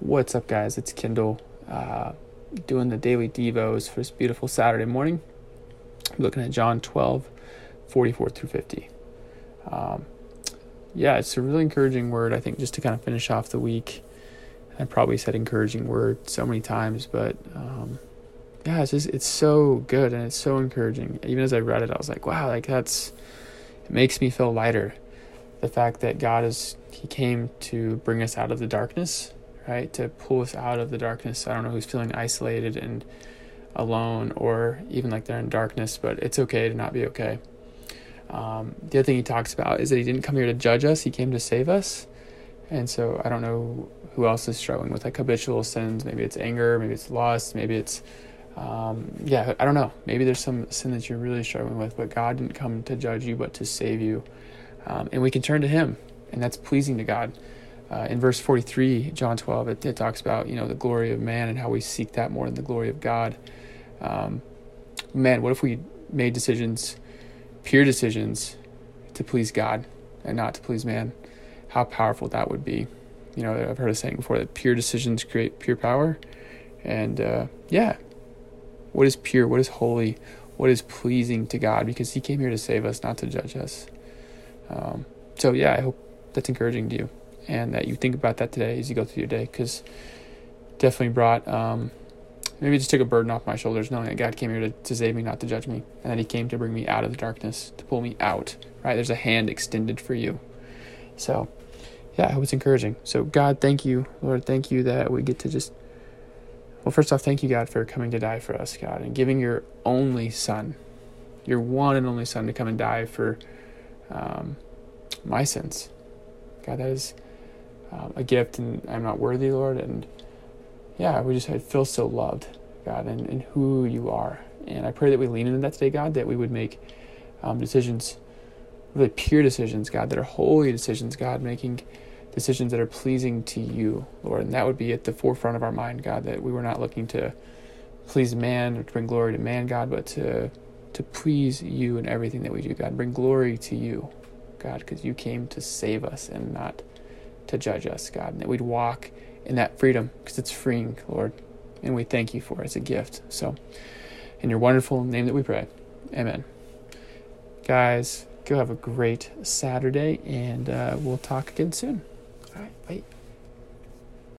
What's up, guys? It's Kendall uh, doing the daily Devos for this beautiful Saturday morning. I'm looking at John 12, 44 through 50. Um, yeah, it's a really encouraging word, I think, just to kind of finish off the week. I probably said encouraging word so many times, but um, yeah, it's just, it's so good and it's so encouraging. Even as I read it, I was like, wow, like that's, it makes me feel lighter. The fact that God is, He came to bring us out of the darkness right? To pull us out of the darkness. I don't know who's feeling isolated and alone or even like they're in darkness, but it's okay to not be okay. Um, the other thing he talks about is that he didn't come here to judge us, he came to save us. And so I don't know who else is struggling with like habitual sins. Maybe it's anger, maybe it's lust, maybe it's, um, yeah, I don't know. Maybe there's some sin that you're really struggling with, but God didn't come to judge you, but to save you. Um, and we can turn to Him, and that's pleasing to God uh, in verse 43, John 12, it, it, talks about, you know, the glory of man and how we seek that more than the glory of God. Um, man, what if we made decisions, pure decisions, to please God and not to please man? How powerful that would be. You know, I've heard a saying before that pure decisions create pure power. And uh, yeah, what is pure? What is holy? What is pleasing to God? Because He came here to save us, not to judge us. Um, so yeah, I hope that's encouraging to you and that you think about that today as you go through your day because definitely brought um, maybe just took a burden off my shoulders knowing that God came here to, to save me, not to judge me, and that He came to bring me out of the darkness, to pull me out. Right? There's a hand extended for you. So, yeah, I hope it's encouraging. So, God, thank you, Lord, thank you that we get to just. Well, first off, thank you, God, for coming to die for us, God, and giving your only Son, your one and only Son, to come and die for um, my sins. God, that is um, a gift, and I'm not worthy, Lord. And yeah, we just I feel so loved, God, and, and who you are. And I pray that we lean into that today, God, that we would make um, decisions, really pure decisions, God, that are holy decisions, God, making decisions that are pleasing to you, Lord. And that would be at the forefront of our mind, God, that we were not looking to please man or to bring glory to man, God, but to to please you in everything that we do, God. Bring glory to you, God, because you came to save us and not to judge us, God, and that we'd walk in that freedom because it's freeing, Lord. And we thank you for it as a gift. So, in your wonderful name that we pray, amen. Guys, go have a great Saturday, and uh, we'll talk again soon. All right, bye.